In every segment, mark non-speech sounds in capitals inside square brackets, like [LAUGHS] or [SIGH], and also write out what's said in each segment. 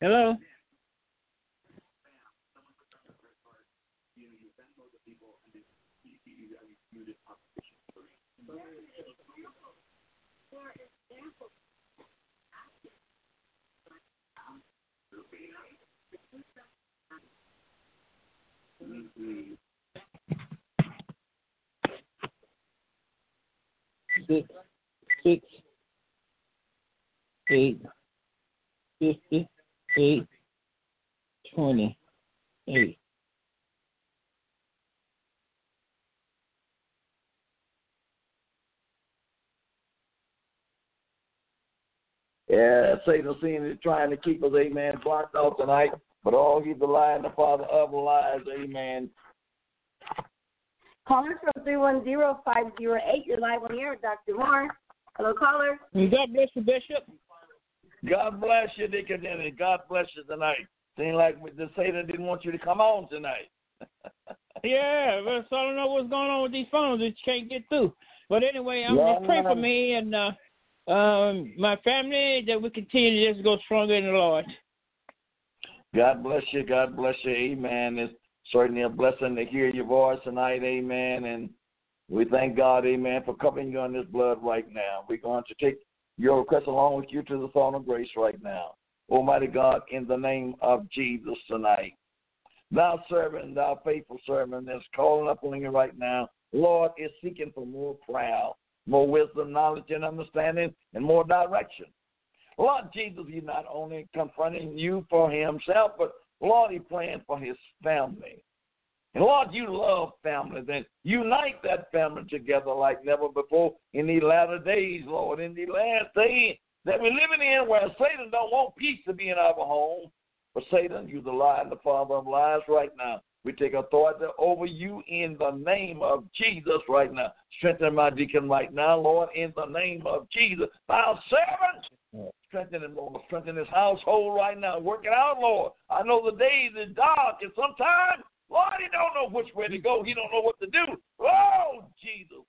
Hello. Six, six, eight, fifty, eight, twenty, eight. Yeah, Satan seen it trying to keep us, amen, blocked off tonight. But all he's the lie and the father of lies, amen. Caller from 310-508. You're live on air Dr. Moore. Hello, caller. God bless you, Bishop. God bless you, Deacon Dennis. God bless you tonight. Seems like the Satan didn't want you to come on tonight. [LAUGHS] Yeah, so I don't know what's going on with these phones. It can't get through. But anyway, I'm Yeah. just pray for me and uh, um, my family that we continue to just go stronger in the Lord. God bless you. God bless you. Amen. It's certainly a blessing to hear your voice tonight. Amen. And we thank God, amen, for covering you in this blood right now. We're going to take your request along with you to the throne of grace right now. Almighty God, in the name of Jesus tonight. Thou servant, thou faithful servant that's calling up on you right now, Lord is seeking for more prayer, more wisdom, knowledge, and understanding, and more direction. Lord Jesus, He's not only confronting you for Himself, but Lord, He's praying for His family. And Lord, you love family. Then unite that family together like never before in these latter days, Lord. In these last days that we're living in where Satan don't want peace to be in our home. But Satan, you're the lie and the father of lies right now. We take authority over you in the name of Jesus right now. Strengthen my deacon right now, Lord, in the name of Jesus. Thou servant, strengthen him, Lord. Strengthen his household right now. Work it out, Lord. I know the days is dark, and sometimes, Lord, he don't know which way to go. He don't know what to do. Oh, Jesus.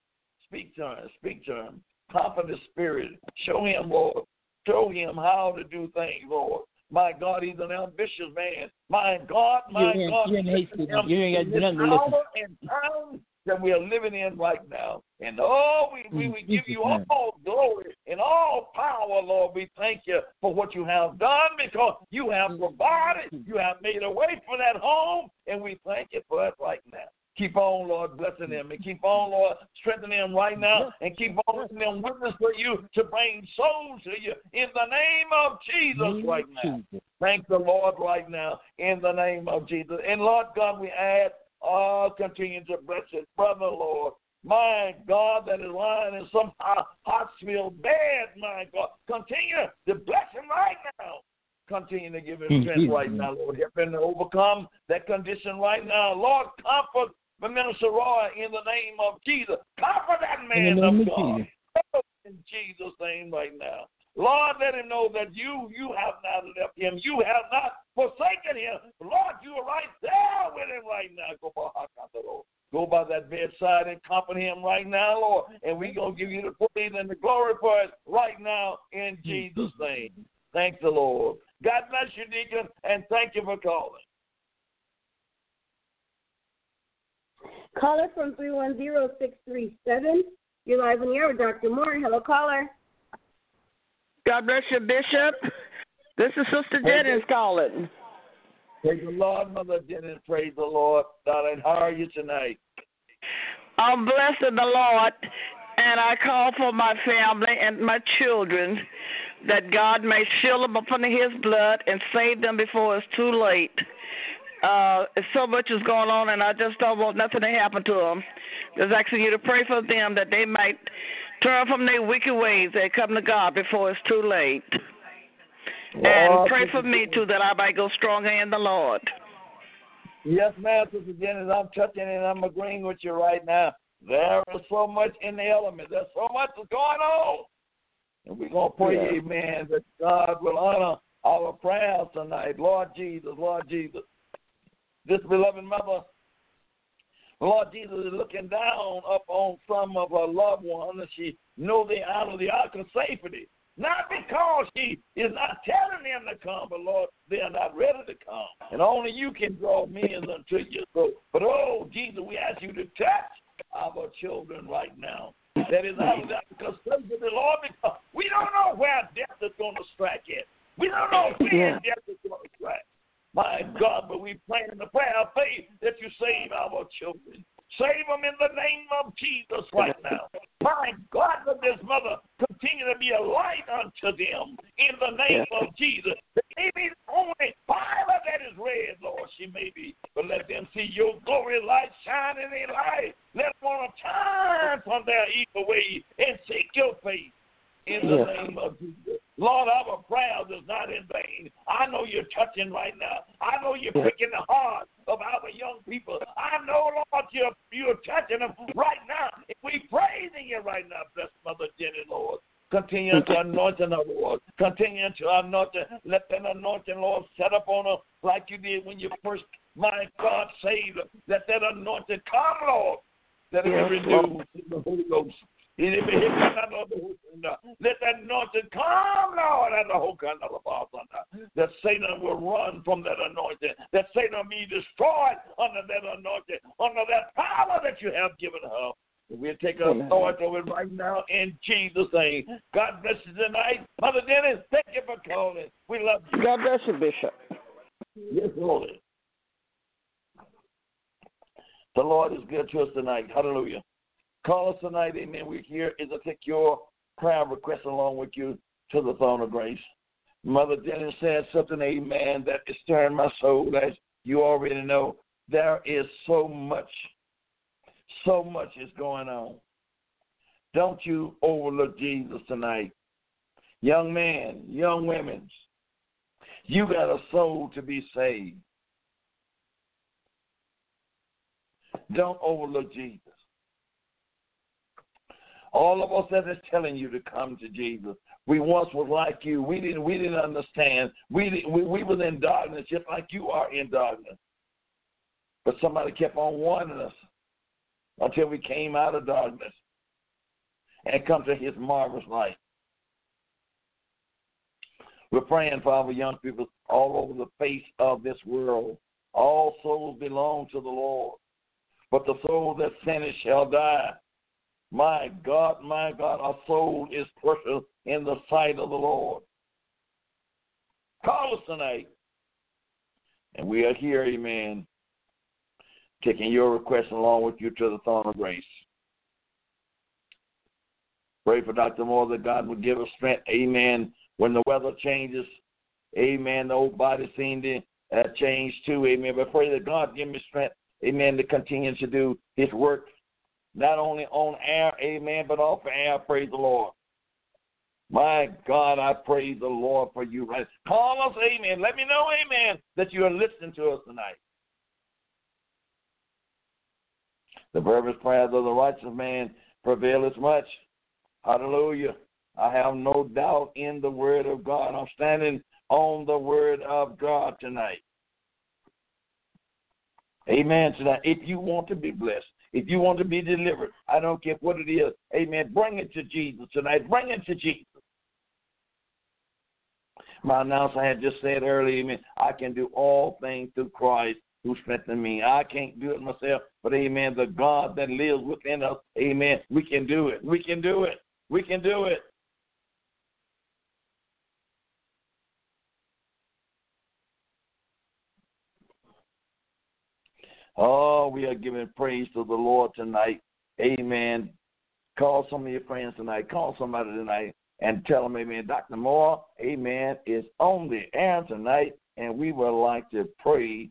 Speak to him. Speak to him. Comfort his spirit. Show him, Lord. Show him how to do things, Lord. My God, he's an ambitious man. My God, my You God. you ain't hasty, strengthen you ain't got nothing to listen. Hour and time that we are living in right now. And oh, we, we, we give you all glory and all power, Lord. We thank you for what you have done because you have provided, you have made a way for that home, and we thank you for it right now. Keep on, Lord, blessing them, and keep on, Lord, strengthening them right now, and keep on letting them witness for you to bring souls to you in the name of Jesus right now. Thank the Lord right now in the name of Jesus. And Lord God, we ask, oh, continue to bless his brother, Lord. My God, that is lying in some ho- hospital bed, my God. Continue to bless him right now. Continue to give him strength right now, Lord. Help him to overcome that condition right now. Lord, comfort the minister Roy in the name of Jesus. Comfort that man of of God. Jesus. Oh, in Jesus' name right now. Lord, let him know that you you have not left him. You have not forsaken him. Lord, you are right there with him right now. Go by Hakataro. Go by that bedside and comfort him right now, Lord. And we're going to give you the praise and the glory for it right now in Jesus' name. Thank the Lord. God bless you, Deacon, and thank you for calling. Caller from 310-637. You're live on the air with Dr. Moore. Hello, caller. God bless you, Bishop. This is Sister Jennings calling. Praise the Lord, Mother Jennings. Praise the Lord. Darling, how are you tonight? I'm blessed in the Lord, and I call for my family and my children that God may shield them up under His blood and save them before it's too late. Uh, so much is going on, and I just don't want nothing to happen to them. Just asking you to pray for them that they might turn from their wicked ways and come to God before it's too late. And pray for me too that I might go stronger in the Lord. Yes, ma'am, Sister Jennings. I'm touching and I'm agreeing with you right now. There is so much in the element. There's so much is going on. And we're going to pray, Yeah. amen, that God will honor our prayers tonight. Lord Jesus, Lord Jesus. This beloved mother, Lord Jesus, is looking down up on some of her loved ones, and she know they out of the ark of safety. Not because she is not telling them to come, but Lord, they are not ready to come. And only you can draw men unto you. So, but oh, Jesus, we ask you to touch our children right now. That is because of the Lord, because we don't know where death is going to strike yet. We don't know when Yeah. death is going to strike. My God, but we pray in the prayer of faith that you save our children. Save them in the name of Jesus right now. My God, let this mother continue to be a light unto them in the name of Jesus. Maybe only Bible that is read, Lord, she may be, but let them see your glory light shine in their life. Let them want to turn from their evil ways and seek your face in the name of Jesus. Lord, our prayers is not in vain. I know you're touching right now. I know you're picking the heart of our young people. I know, Lord, you're, you're touching them right now. And we praising you right now, bless Mother Jenny, Lord. Continue to anoint her, Lord. Continue to anoint. Let that anointing, Lord, set up on her like you did when you first, my God, saved her. Let that anointing come, Lord. Let it be renewed in the Holy Ghost. Let it be hit by that Lord. Let that anointing come, Lord, and the whole kind of. That Satan will run from that anointing. That Satan be destroyed under that anointing, under that power that you have given her. We'll take authority over it right now in Jesus' name. God bless you tonight. Mother Dennis, thank you for calling. We love you. God bless you, Bishop. Yes, Lord. The Lord is good to us tonight. Hallelujah. Call us tonight, amen. We're here is to take your prayer request along with you to the throne of grace. Mother Dennis said something, amen, that is stirring my soul, as you already know. There is so much, so much is going on. Don't you overlook Jesus tonight. Young men, young women, you got a soul to be saved. Don't overlook Jesus. All of us that is telling you to come to Jesus. We once was like you. We didn't. We didn't understand. We we we was in darkness, just like you are in darkness. But somebody kept on warning us until we came out of darkness and come to His marvelous light. We're praying for our young people all over the face of this world. All souls belong to the Lord, but the soul that sinneth shall die. My God, my God, our soul is precious in the sight of the Lord. Call us tonight. And we are here, amen, taking your request along with you to the throne of grace. Pray for Dr. Moore that God would give us strength, amen, when the weather changes. Amen. The old body seemed to uh, change too, amen. But pray that God give me strength, amen, to continue to do his work not only on air, amen, but off air. Praise the Lord. My God, I praise the Lord for you. Right? Call us, amen. Let me know, amen, that you are listening to us tonight. The fervent prayers of the righteous man prevail as much. Hallelujah. I have no doubt in the word of God. I'm standing on the word of God tonight. Amen. Tonight, if you want to be blessed, if you want to be delivered, I don't care what it is. Amen. Bring it to Jesus tonight. Bring it to Jesus. My announcer had just said earlier, amen, I can do all things through Christ who strengthens me. I can't do it myself, but amen, the God that lives within us, amen, we can do it. We can do it. We can do it. Oh, we are giving praise to the Lord tonight. Amen. Call some of your friends tonight. Call somebody tonight and tell them, Amen. Dr. Moore, Amen, is on the air tonight, and we would like to pray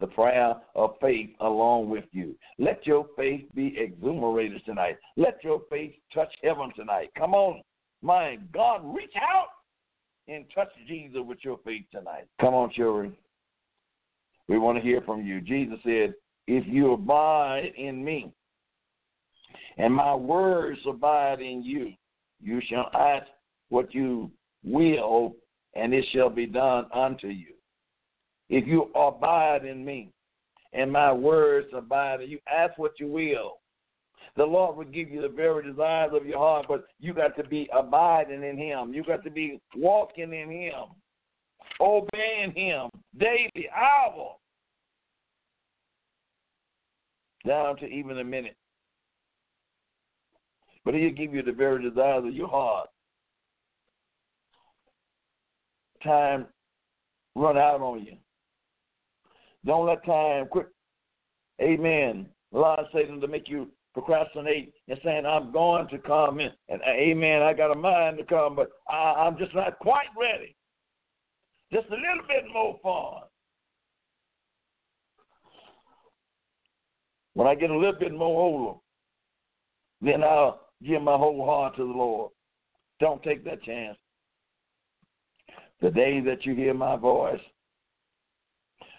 the prayer of faith along with you. Let your faith be exhumerated tonight. Let your faith touch heaven tonight. Come on. My God, reach out and touch Jesus with your faith tonight. Come on, children. We want to hear from you. Jesus said, If you abide in me and my words abide in you, you shall ask what you will, and it shall be done unto you. If you abide in me and my words abide in you, ask what you will. The Lord will give you the very desires of your heart, but you got to be abiding in Him. You got to be walking in Him, obeying Him daily, hour, down to even a minute. But He'll give you the very desires of your heart. Time run out on you. Don't let time quit. Amen. Allow Satan to make you procrastinate and saying, I'm going to come in. And amen, I got a mind to come, but I, I'm just not quite ready. Just a little bit more fun. When I get a little bit more older, then I'll give my whole heart to the Lord. Don't take that chance. The day that you hear my voice,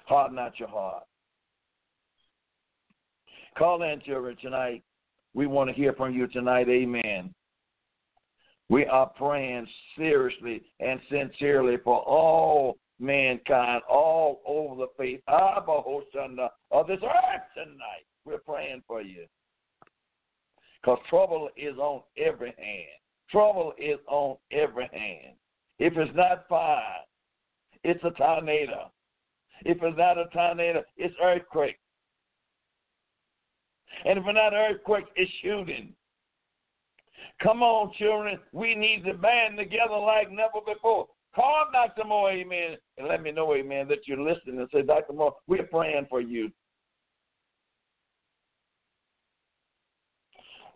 harden not your heart. Call in, children, tonight. We want to hear from you tonight. Amen. We are praying seriously and sincerely for all mankind, all over the face of this earth tonight. We're praying for you. Because trouble is on every hand. Trouble is on every hand. If it's not fire, it's a tornado. If it's not a tornado, it's earthquake. And if it's not earthquake, it's shooting. Come on, children. We need to band together like never before. Call Dr. Moore, amen, and let me know, amen, that you're listening and say, Dr. Moore, we're praying for you.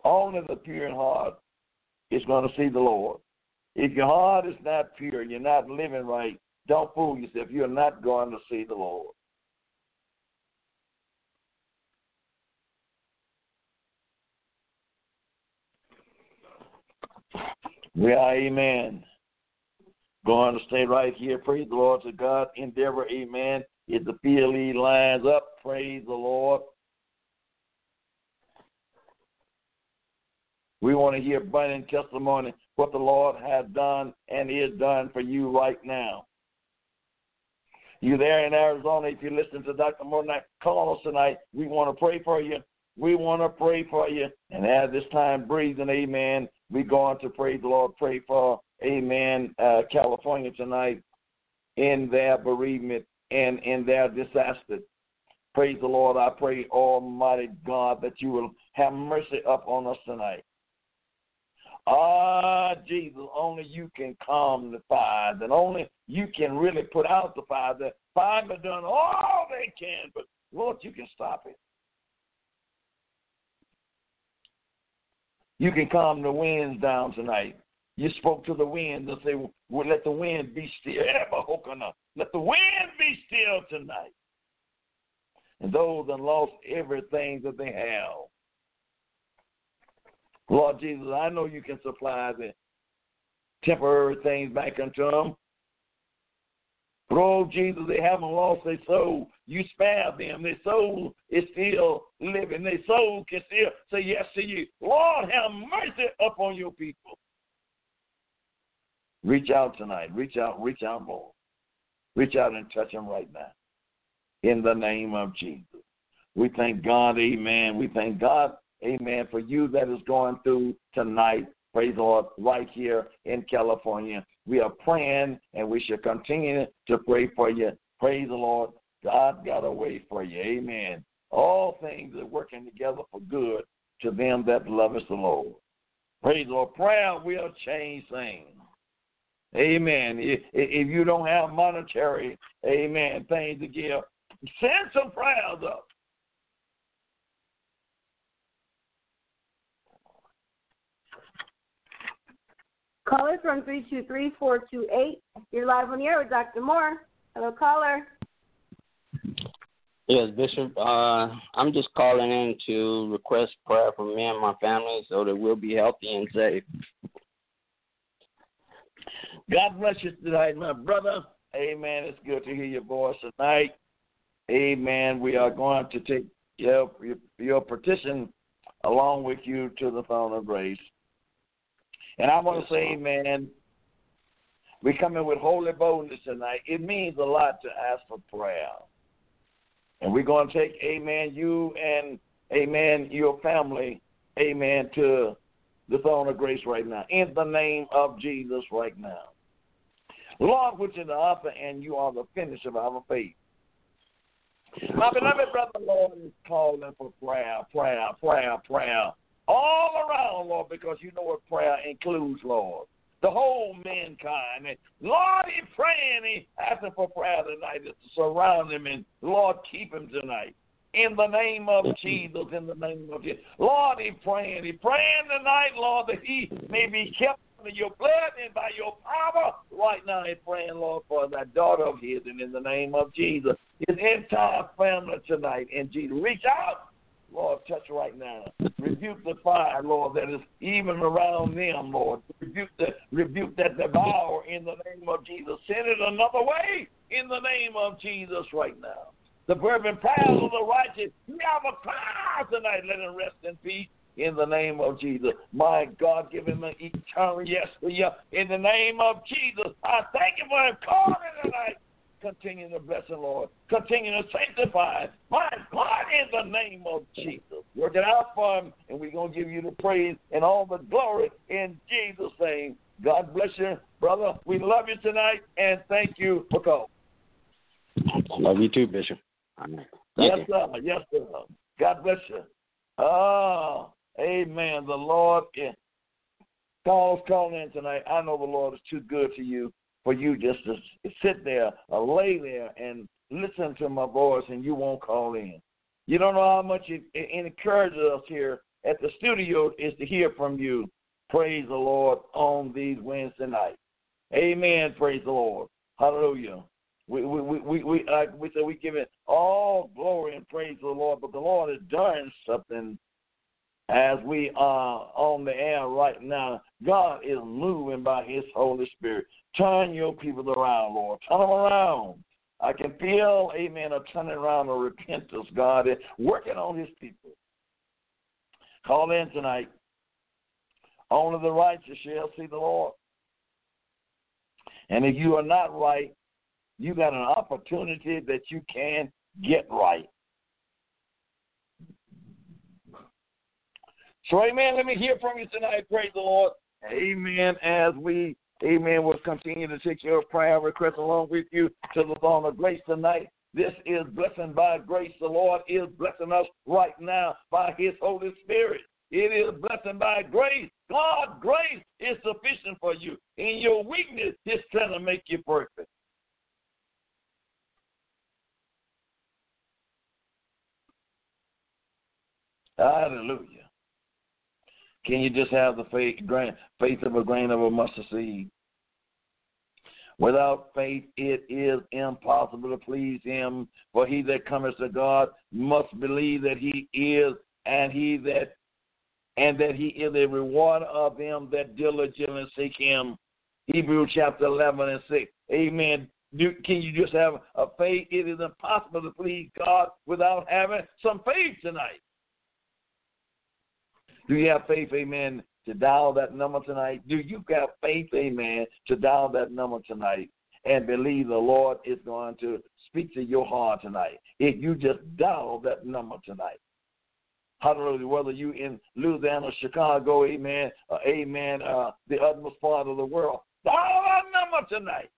Only the pure in heart is going to see the Lord. If your heart is not pure, and you're not living right, don't fool yourself. You're not going to see the Lord. We are, amen. Going to stay right here. Praise the Lord to God. Endeavor, amen. If the PLE lines up, praise the Lord. We want to hear burning testimony what the Lord has done and is done for you right now. You there in Arizona, if you listen to Dr. Moore tonight, call us tonight. We want to pray for you. We want to pray for you. And at this time, breathing, amen, we're going to praise the Lord, pray for, amen, uh, California tonight in their bereavement and in their disaster. Praise the Lord. I pray, Almighty God, that you will have mercy upon us tonight. Ah, Jesus, only you can calm the fire, and only you can really put out the fire. The fire done all they can, but Lord, you can stop it. You can calm the winds down tonight. You spoke to the wind and say, well, let the wind be still. [LAUGHS] Let the wind be still tonight. And those that lost everything that they have, Lord Jesus, I know you can supply the temporary things back unto them. But oh Jesus, they haven't lost their soul. You spare them. Their soul is still living. Their soul can still say yes to you. Lord, have mercy upon your people. Reach out tonight. Reach out. Reach out more. Reach out and touch them right now. In the name of Jesus. We thank God, amen. We thank God amen, for you that is going through tonight, praise the Lord, right here in California. We are praying and we should continue to pray for you. Praise the Lord. God got a way for you. Amen. All things are working together for good to them that love us the Lord. Praise the Lord. Prayer will change things. Amen. If, if you don't have monetary, amen, things to give, send some prayers up. Caller from 323-428. You're live on the air with Dr. Moore. Hello, caller. Yes, Bishop. Uh, I'm just calling in to request prayer for me and my family so that we'll be healthy and safe. God bless you tonight, my brother. Amen. It's good to hear your voice tonight. Amen. We are going to take your, your, your petition along with you to the throne of grace. And I want to say, amen, we come in with holy boldness tonight. It means a lot to ask for prayer. And we're going to take, amen, you and, amen, your family amen, to the throne of grace right now. In the name of Jesus right now. Lord, which is the author and you are the finisher of our faith. My beloved brother, Lord, is calling for prayer, prayer, prayer, prayer. All around, Lord, because you know what prayer includes, Lord. The whole mankind. And Lord, he's praying, he's asking for prayer tonight to surround him and Lord, keep him tonight. In the name of mm-hmm. Jesus, in the name of Jesus. Lord, he's praying. He's praying tonight, Lord, that he may be kept under your blood and by your power. Right now, he's praying, Lord, for that daughter of his, and in the name of Jesus, his entire family tonight. And Jesus, reach out Lord, touch right now. Rebuke the fire, Lord, that is even around them, Lord. Rebuke the rebuke that devour in the name of Jesus. Send it another way in the name of Jesus right now. The fervent prayers of the righteous, you have a cloud tonight. Let him rest in peace in the name of Jesus. My God, give him an eternal yes. In the name of Jesus, I thank you for him calling tonight. Continue to bless the Lord. Continue to sanctify. us. My God, in the name of Jesus. Work it out for him, and we're going to give you the praise and all the glory in Jesus' name. God bless you, brother. We love you tonight, and thank you for calling. Love you too, Bishop. Amen. Yes, sir. Yes, sir. God bless you. Oh, amen. The Lord is calls calling in tonight. I know the Lord is too good to you for you just to sit there or lay there and listen to my voice and you won't call in. You don't know how much it, it encourages us here at the studio is to hear from you. Praise the Lord on these Wednesday nights. Amen. Praise the Lord. Hallelujah. We we we we uh, we say we give it all glory and praise to the Lord, but the Lord has done something as we are on the air right now. God is moving by His Holy Spirit. Turn your people around, Lord. Turn them around. I can feel, amen, a turning around of repentance, God, is working on his people. Call in tonight. Only the righteous shall see the Lord. And if you are not right, you got an opportunity that you can get right. So, amen. Let me hear from you tonight. Praise the Lord. Amen. As we Amen. We'll continue to take your prayer request along with you to the throne of grace tonight. This is blessing by grace. The Lord is blessing us right now by His Holy Spirit. It is blessing by grace. God, grace is sufficient for you. In your weakness, His trying to make you perfect. Hallelujah. Can you just have the faith, faith of a grain of a mustard seed? Without faith, it is impossible to please Him. For he that cometh to God must believe that He is, and He that and that He is a rewarder of them that diligently seek Him. Hebrews chapter eleven and six. Amen. Do, can you just have a faith? It is impossible to please God without having some faith tonight. Do you have faith, amen, to dial that number tonight? Do you have faith, amen, to dial that number tonight and believe the Lord is going to speak to your heart tonight? If you just dial that number tonight. Hallelujah. Whether you in Louisiana, Chicago, amen, uh, amen, uh, the utmost part of the world, dial that number tonight.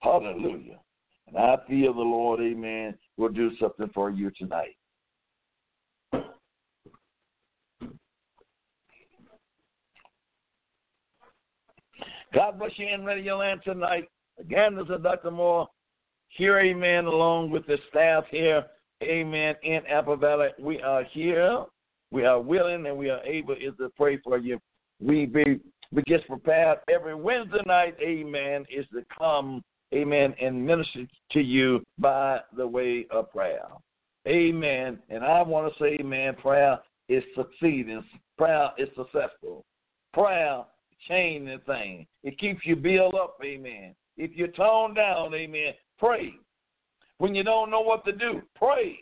Hallelujah. And I feel the Lord, amen, will do something for you tonight. God bless you in Radio Land tonight. Again, this is Dr. Moore here, amen, along with the staff here, amen, in Apple Valley. We are here. We are willing and we are able is to pray for you. We be we get prepared every Wednesday night, amen, is to come, amen, and minister to you by the way of prayer. Amen. And I want to say, amen, prayer is succeeding. Prayer is successful. Prayer change the thing. It keeps you built up, amen. If you're down, amen, pray. When you don't know what to do, pray.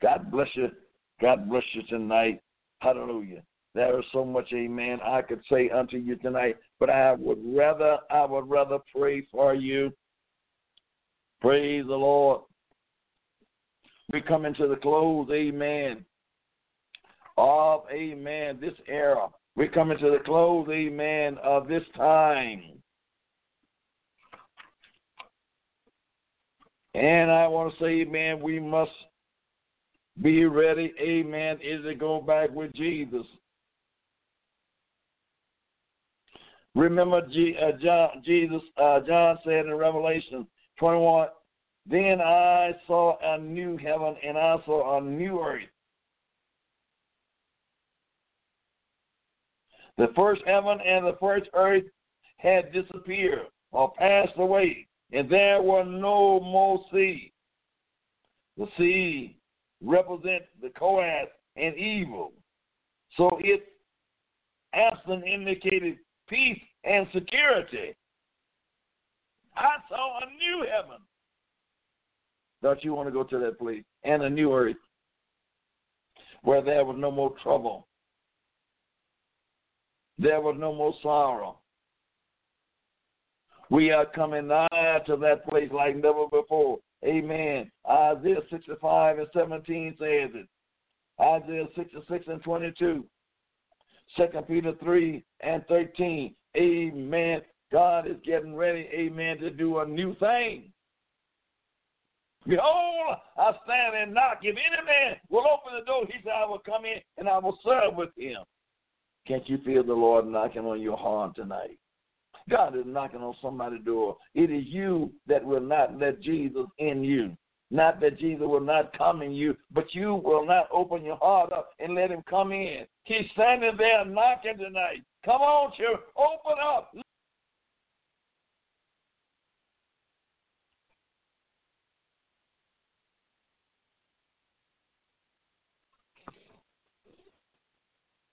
God bless you. God bless you tonight. Hallelujah. There is so much, amen, I could say unto you tonight, but I would rather, I would rather pray for you. Praise the Lord. We come into the close, amen, of, amen, this era. We come into the close, amen, of this time. And I want to say, amen, we must be ready, amen, is to go back with Jesus. Remember, G, uh, John, Jesus, uh, John said in Revelation 21, Then I saw a new heaven and I saw a new earth. The first heaven and the first earth had disappeared or passed away, and there were no more sea. The sea represents the coas and evil. So its absence indicated peace and security. I saw a new heaven. Don't you want to go to that place? And a new earth where there was no more trouble. There was no more sorrow. We are coming nigh to that place like never before. Amen. Isaiah 65 and 17 says it. Isaiah 66 and 22. 2 Peter 3 and 13. Amen. God is getting ready, amen, to do a new thing. Behold, I stand and knock. If any man will open the door, he said, I will come in and I will serve with him. Can't you feel the Lord knocking on your heart tonight? God is knocking on somebody's door. It is you that will not let Jesus in you. Not that Jesus will not come in you, but you will not open your heart up and let him come in. He's standing there knocking tonight. Come on, children, open up.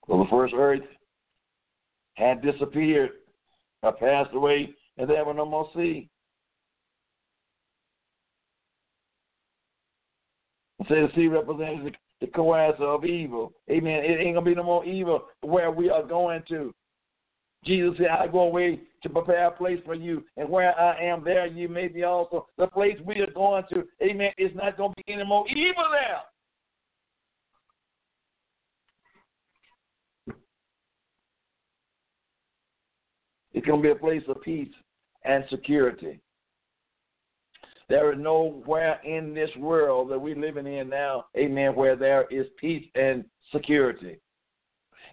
Well, the first earth had disappeared, or passed away, and there was no more sea. Say the sea represents the, the of evil. Amen. It ain't gonna be no more evil where we are going to. Jesus said, I go away to prepare a place for you, and where I am, there you may be also. The place we are going to, amen, it's not to be any more evil there. It's going to be a place of peace and security. There is nowhere in this world that we're living in now, amen, where there is peace and security.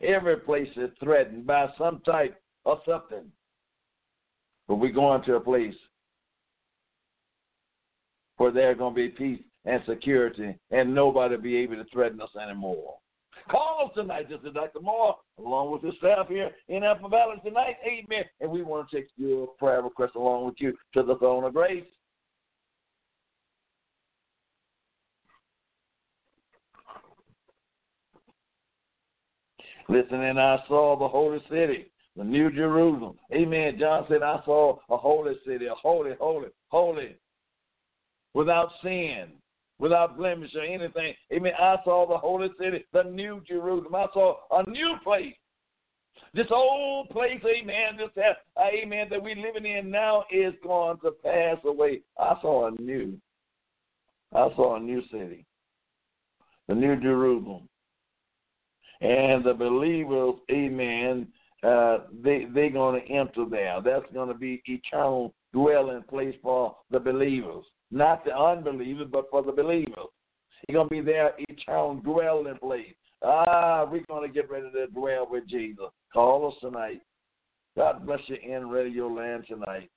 Every place is threatened by some type of something. But we're going to a place where there's going to be peace and security, and nobody will be able to threaten us anymore. Call tonight, just as Dr. Moore, along with the staff here in Apple Valley tonight. Amen. And we want to take your prayer request along with you to the throne of grace. Listen, and I saw the holy city, the New Jerusalem. Amen. John said, I saw a holy city, a holy, holy, holy, without sin, without blemish or anything. Amen. I saw the holy city, the New Jerusalem. I saw a new place. This old place, amen, this uh, amen, that we're living in now is going to pass away. I saw a new, I saw a new city, the New Jerusalem and the believers, amen, uh, they they're going to enter there. That's going to be eternal dwelling place for the believers, not the unbelievers, but for the believers. He's going to be their eternal dwelling place. Ah, we're going to get ready to dwell with Jesus. Call us tonight. God bless you in Radio Land tonight.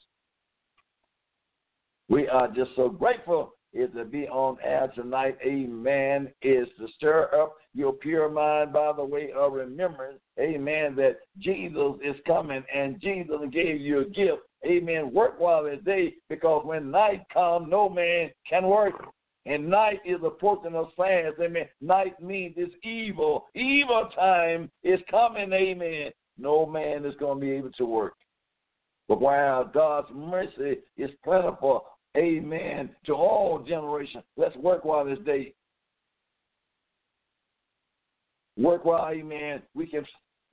We are just so grateful is to be on air tonight, amen, is to stir up your pure mind by the way of remembrance, amen, that Jesus is coming and Jesus gave you a gift, amen. Work while it's day because when night comes, no man can work. And night is a portion of science, amen. Night means it's evil. Evil time is coming, amen. No man is going to be able to work. But while God's mercy is plentiful, Amen. To all generations. Let's work while this day. work while, amen, we can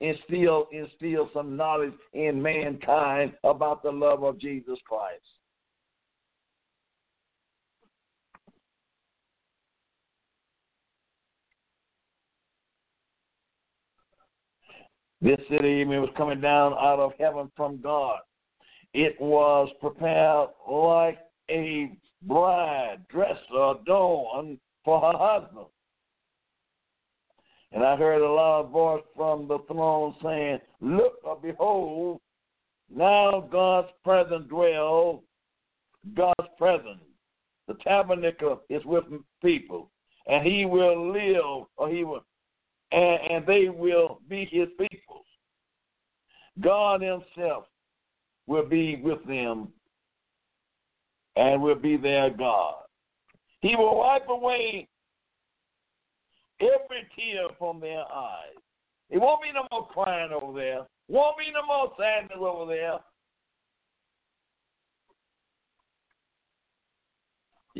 instill instill some knowledge in mankind about the love of Jesus Christ. This city amen, was coming down out of heaven from God. It was prepared like a bride dressed or adorned for her husband. And I heard a loud voice from the throne saying, Look or behold, now God's presence dwells, God's presence. The tabernacle is with people, and he will live, or he will, and, and they will be his people. God himself will be with them and will be their God. He will wipe away every tear from their eyes. It won't be no more crying over there. Won't be no more sadness over there.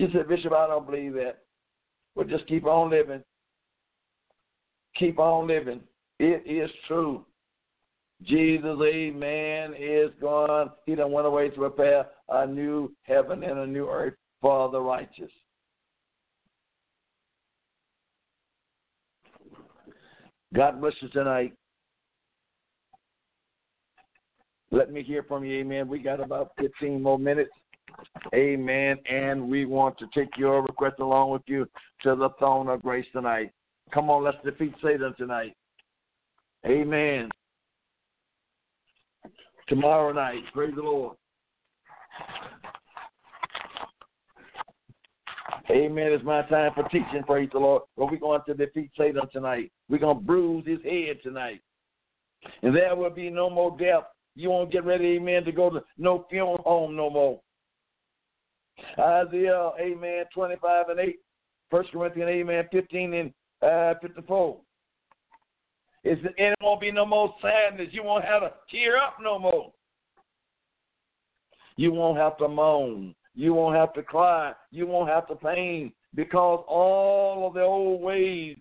You said, Bishop, I don't believe that. But just keep on living. Keep on living. It is true. Jesus, amen, is gone. He done went away to prepare a new heaven and a new earth for the righteous. God bless you tonight. Let me hear from you, amen. We got about 15 more minutes. Amen. And we want to take your request along with you to the throne of grace tonight. Come on, let's defeat Satan tonight. Amen. Tomorrow night, praise the Lord. Amen. It's my time for teaching, praise the Lord. But we're going to defeat Satan tonight. We're going to bruise his head tonight. And there will be no more death. You won't get ready, amen, to go to no funeral home no more. Isaiah, amen, 25 and 8. First Corinthians, amen, 15 and uh, 54. It's, and it won't be no more sadness. You won't have to tear up no more. You won't have to moan. You won't have to cry. You won't have to pain because all of the old ways,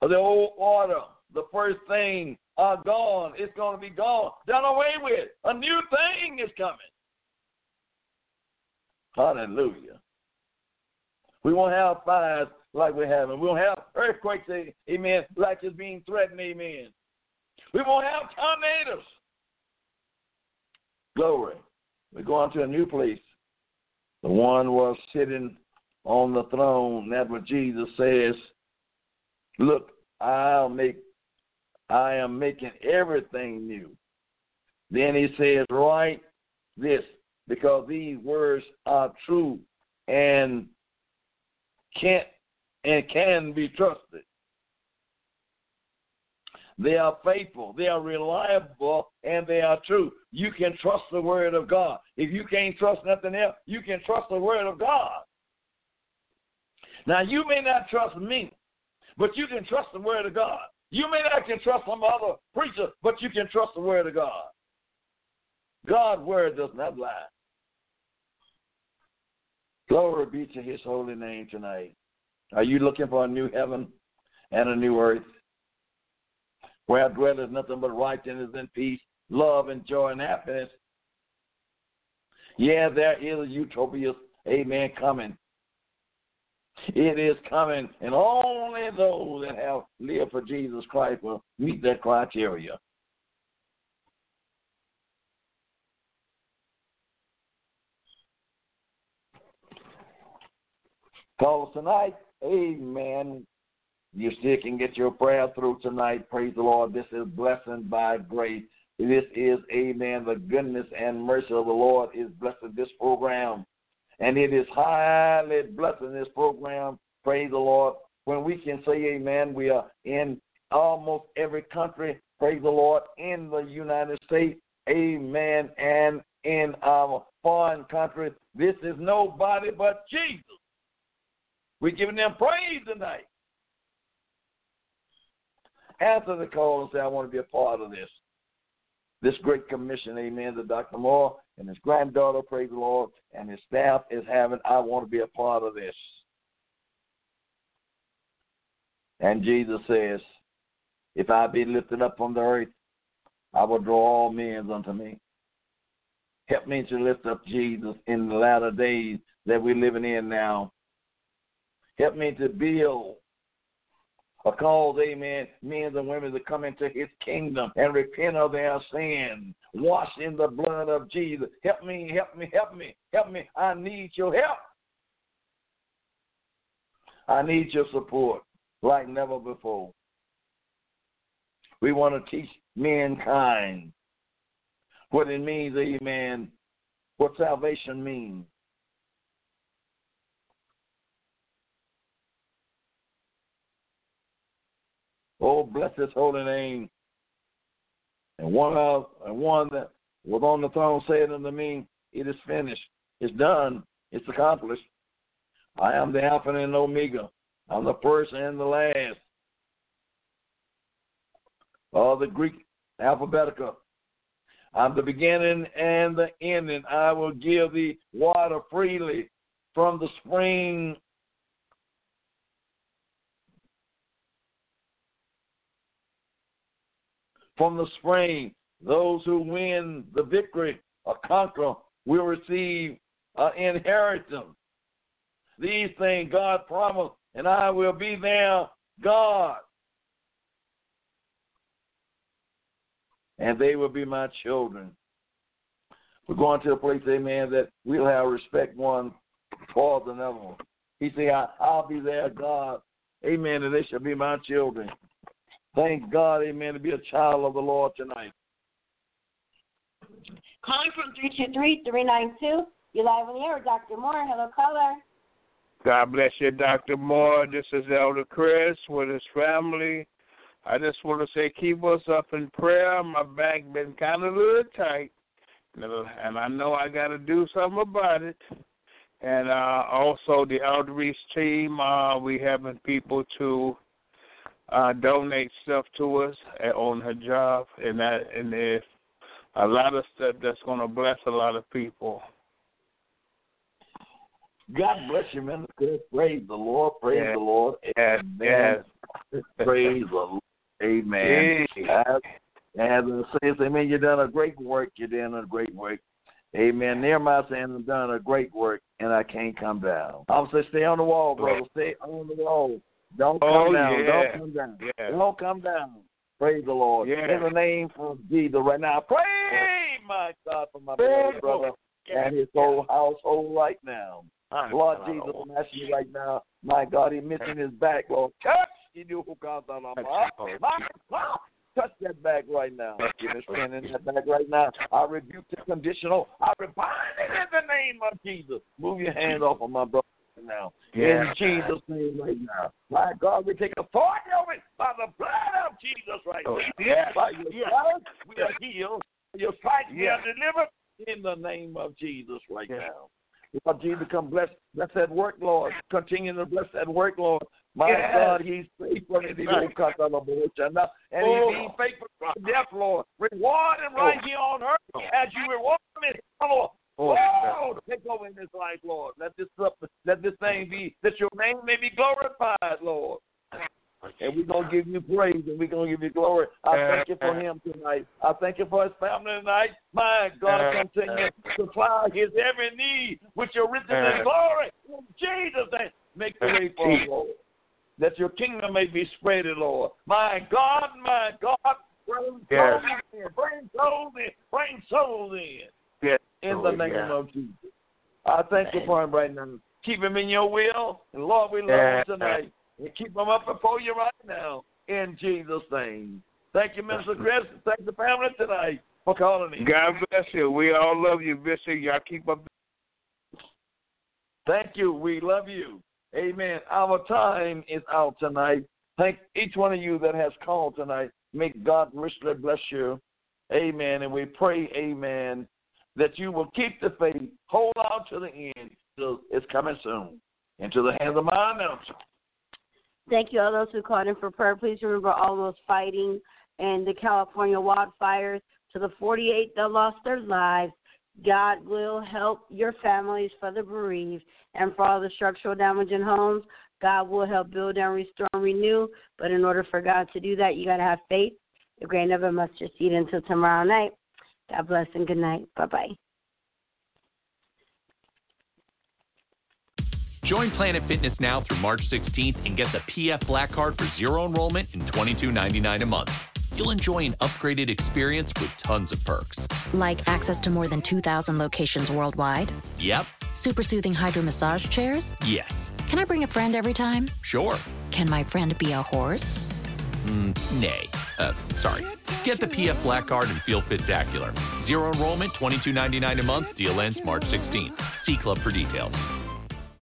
the old order, the first thing are gone. It's going to be gone, done away with. A new thing is coming. Hallelujah. We won't have fires like we're having. We won't have earthquakes, amen, like it's being threatened, amen. We won't have tornadoes. Glory. We're going to a new place. The one was sitting on the throne. That's what Jesus says. Look, I'll make I am making everything new. Then he says, write this, because these words are true and can't and can be trusted. They are faithful, they are reliable, and they are true. You can trust the word of God. If you can't trust nothing else, you can trust the word of God. Now you may not trust me, but you can trust the word of God. You may not can trust some other preacher, but you can trust the word of God. God's word does not lie. Glory be to his holy name tonight. Are you looking for a new heaven and a new earth? Where dwelleth nothing but righteousness and peace, love and joy and happiness. Yeah, there is a utopia, amen, coming. It is coming, and only those that have lived for Jesus Christ will meet that criteria. Call us tonight. Amen. You still can get your prayer through tonight. Praise the Lord. This is blessing by grace. This is, amen, the goodness and mercy of the Lord is blessing this program. And it is highly blessing this program. Praise the Lord. When we can say, amen, we are in almost every country. Praise the Lord. In the United States. Amen. And in our foreign countries. This is nobody but Jesus. We're giving them praise tonight. Answer the call and say, I want to be a part of this. This great commission, amen, to Dr. Moore and his granddaughter, praise the Lord, and his staff is having, I want to be a part of this. And Jesus says, If I be lifted up from the earth, I will draw all men unto me. Help me to lift up Jesus in the latter days that we're living in now. Help me to build a cause, amen, men and women to come into his kingdom and repent of their sin, wash in the blood of Jesus. Help me, help me, help me, help me. I need your help. I need your support like never before. We want to teach mankind what it means, amen, what salvation means. Oh, bless his holy name. And one of and one that was on the throne said unto me, It is finished. It's done. It's accomplished. I am the Alpha and Omega. I'm the first and the last. All the Greek alphabetical. I'm the beginning and the ending. I will give thee water freely from the spring from the spring. Those who win the victory or conquer will receive an inheritance. These things God promised, and I will be their God. And they will be my children. We're going to a place, amen, that we'll have respect one towards another. He said, I'll be their God. Amen. And they shall be my children. Thank God, amen, to be a child of the Lord tonight. Calling from 323-392. You're live on the air with Dr. Moore. Hello, caller. God bless you, Dr. Moore. This is Elder Chris with his family. I just want to say keep us up in prayer. My back been kind of a little tight, and I know I got to do something about it. And uh, also the outreach team, uh, we having people to uh, donate stuff to us on her job, and that and there's a lot of stuff that's going to bless a lot of people. God bless you, man. Praise the Lord. Praise Yes. the Lord. Yes, Amen. [LAUGHS] Praise the Lord. Amen. As, as it says, amen, you've done a great work. You've done a great work. Amen. Nehemiah saying, I've done a great work, and I can't come down. Say, stay on the wall, brother. Stay on the wall. Don't come Oh, down. yeah. Don't come down. Yeah. Don't come down. Praise the Lord. Yeah. In the name of Jesus right now. Pray, my God, for my beloved brother and his whole household right now. Lord Jesus, I'm asking you right now, my God, he's missing his back, Lord. Touch, you do who comes on my Touch that back right now. Give us pain in that back right now. I rebuke the conditional. I rebind it in the name of Jesus. Move your hand off of my brother now. Yeah. In Jesus' name right now. My God, we take authority over it by the blood of Jesus right Oh, now. yes, By your yes. blood, we are healed. Your stripes, we are delivered in the name of Jesus right Yes. now. Lord Jesus, come bless, bless that work, Lord. Continue to bless that work, Lord. My Yes. God, He's faithful and He's Right. and uh, Oh. He's faithful to death, Lord. Reward Him right Oh. here on earth Oh. as you reward Him, in Lord. Oh, Oh, take over in this life, Lord. Let this let this thing be that your name may be glorified, Lord. And we're gonna give you praise and we're gonna give you glory. I thank you for him tonight. I thank you for his family tonight. My God, continue to supply his every need with your riches and glory. In Jesus' name, make the way for him, Lord. That your kingdom may be spread, Lord. My God, my God, bring souls in, bring souls in, bring souls in In the name yeah. of Jesus. I thank you for him right now. Keep him in your will. And Lord, we love Yeah. him tonight. And keep him up before you right now. In Jesus' name. Thank you, Minister [LAUGHS] Chris. Thank the family tonight for calling me. God bless you. We all love you, Bishop. Y'all keep up. Thank you. We love you. Amen. Our time is out tonight. Thank each one of you that has called tonight. May God richly bless you. Amen. And we pray, amen, that you will keep the faith, hold on to the end. It's coming soon. Into the hands of my announcer. Thank you, all those who called in for prayer. Please remember all those fighting in the California wildfires. To the 48 that lost their lives, God will help your families for the bereaved and for all the structural damage in homes. God will help build and restore and renew. But in order for God to do that, you got to have faith. The grain of a mustard seed until tomorrow night. God bless and good night. Bye bye. Join Planet Fitness now through March 16th and get the PF Black Card for zero enrollment and $22.99 a month. You'll enjoy an upgraded experience with tons of perks. Like access to more than 2,000 locations worldwide? Yep. Super soothing hydro massage chairs? Yes. Can I bring a friend every time? Sure. Can my friend be a horse? Mm, nay. Uh, sorry. Get the PF Black Card and feel fit-tacular. Zero enrollment, $22.99 a month. Deal ends March 16th. See Club for details.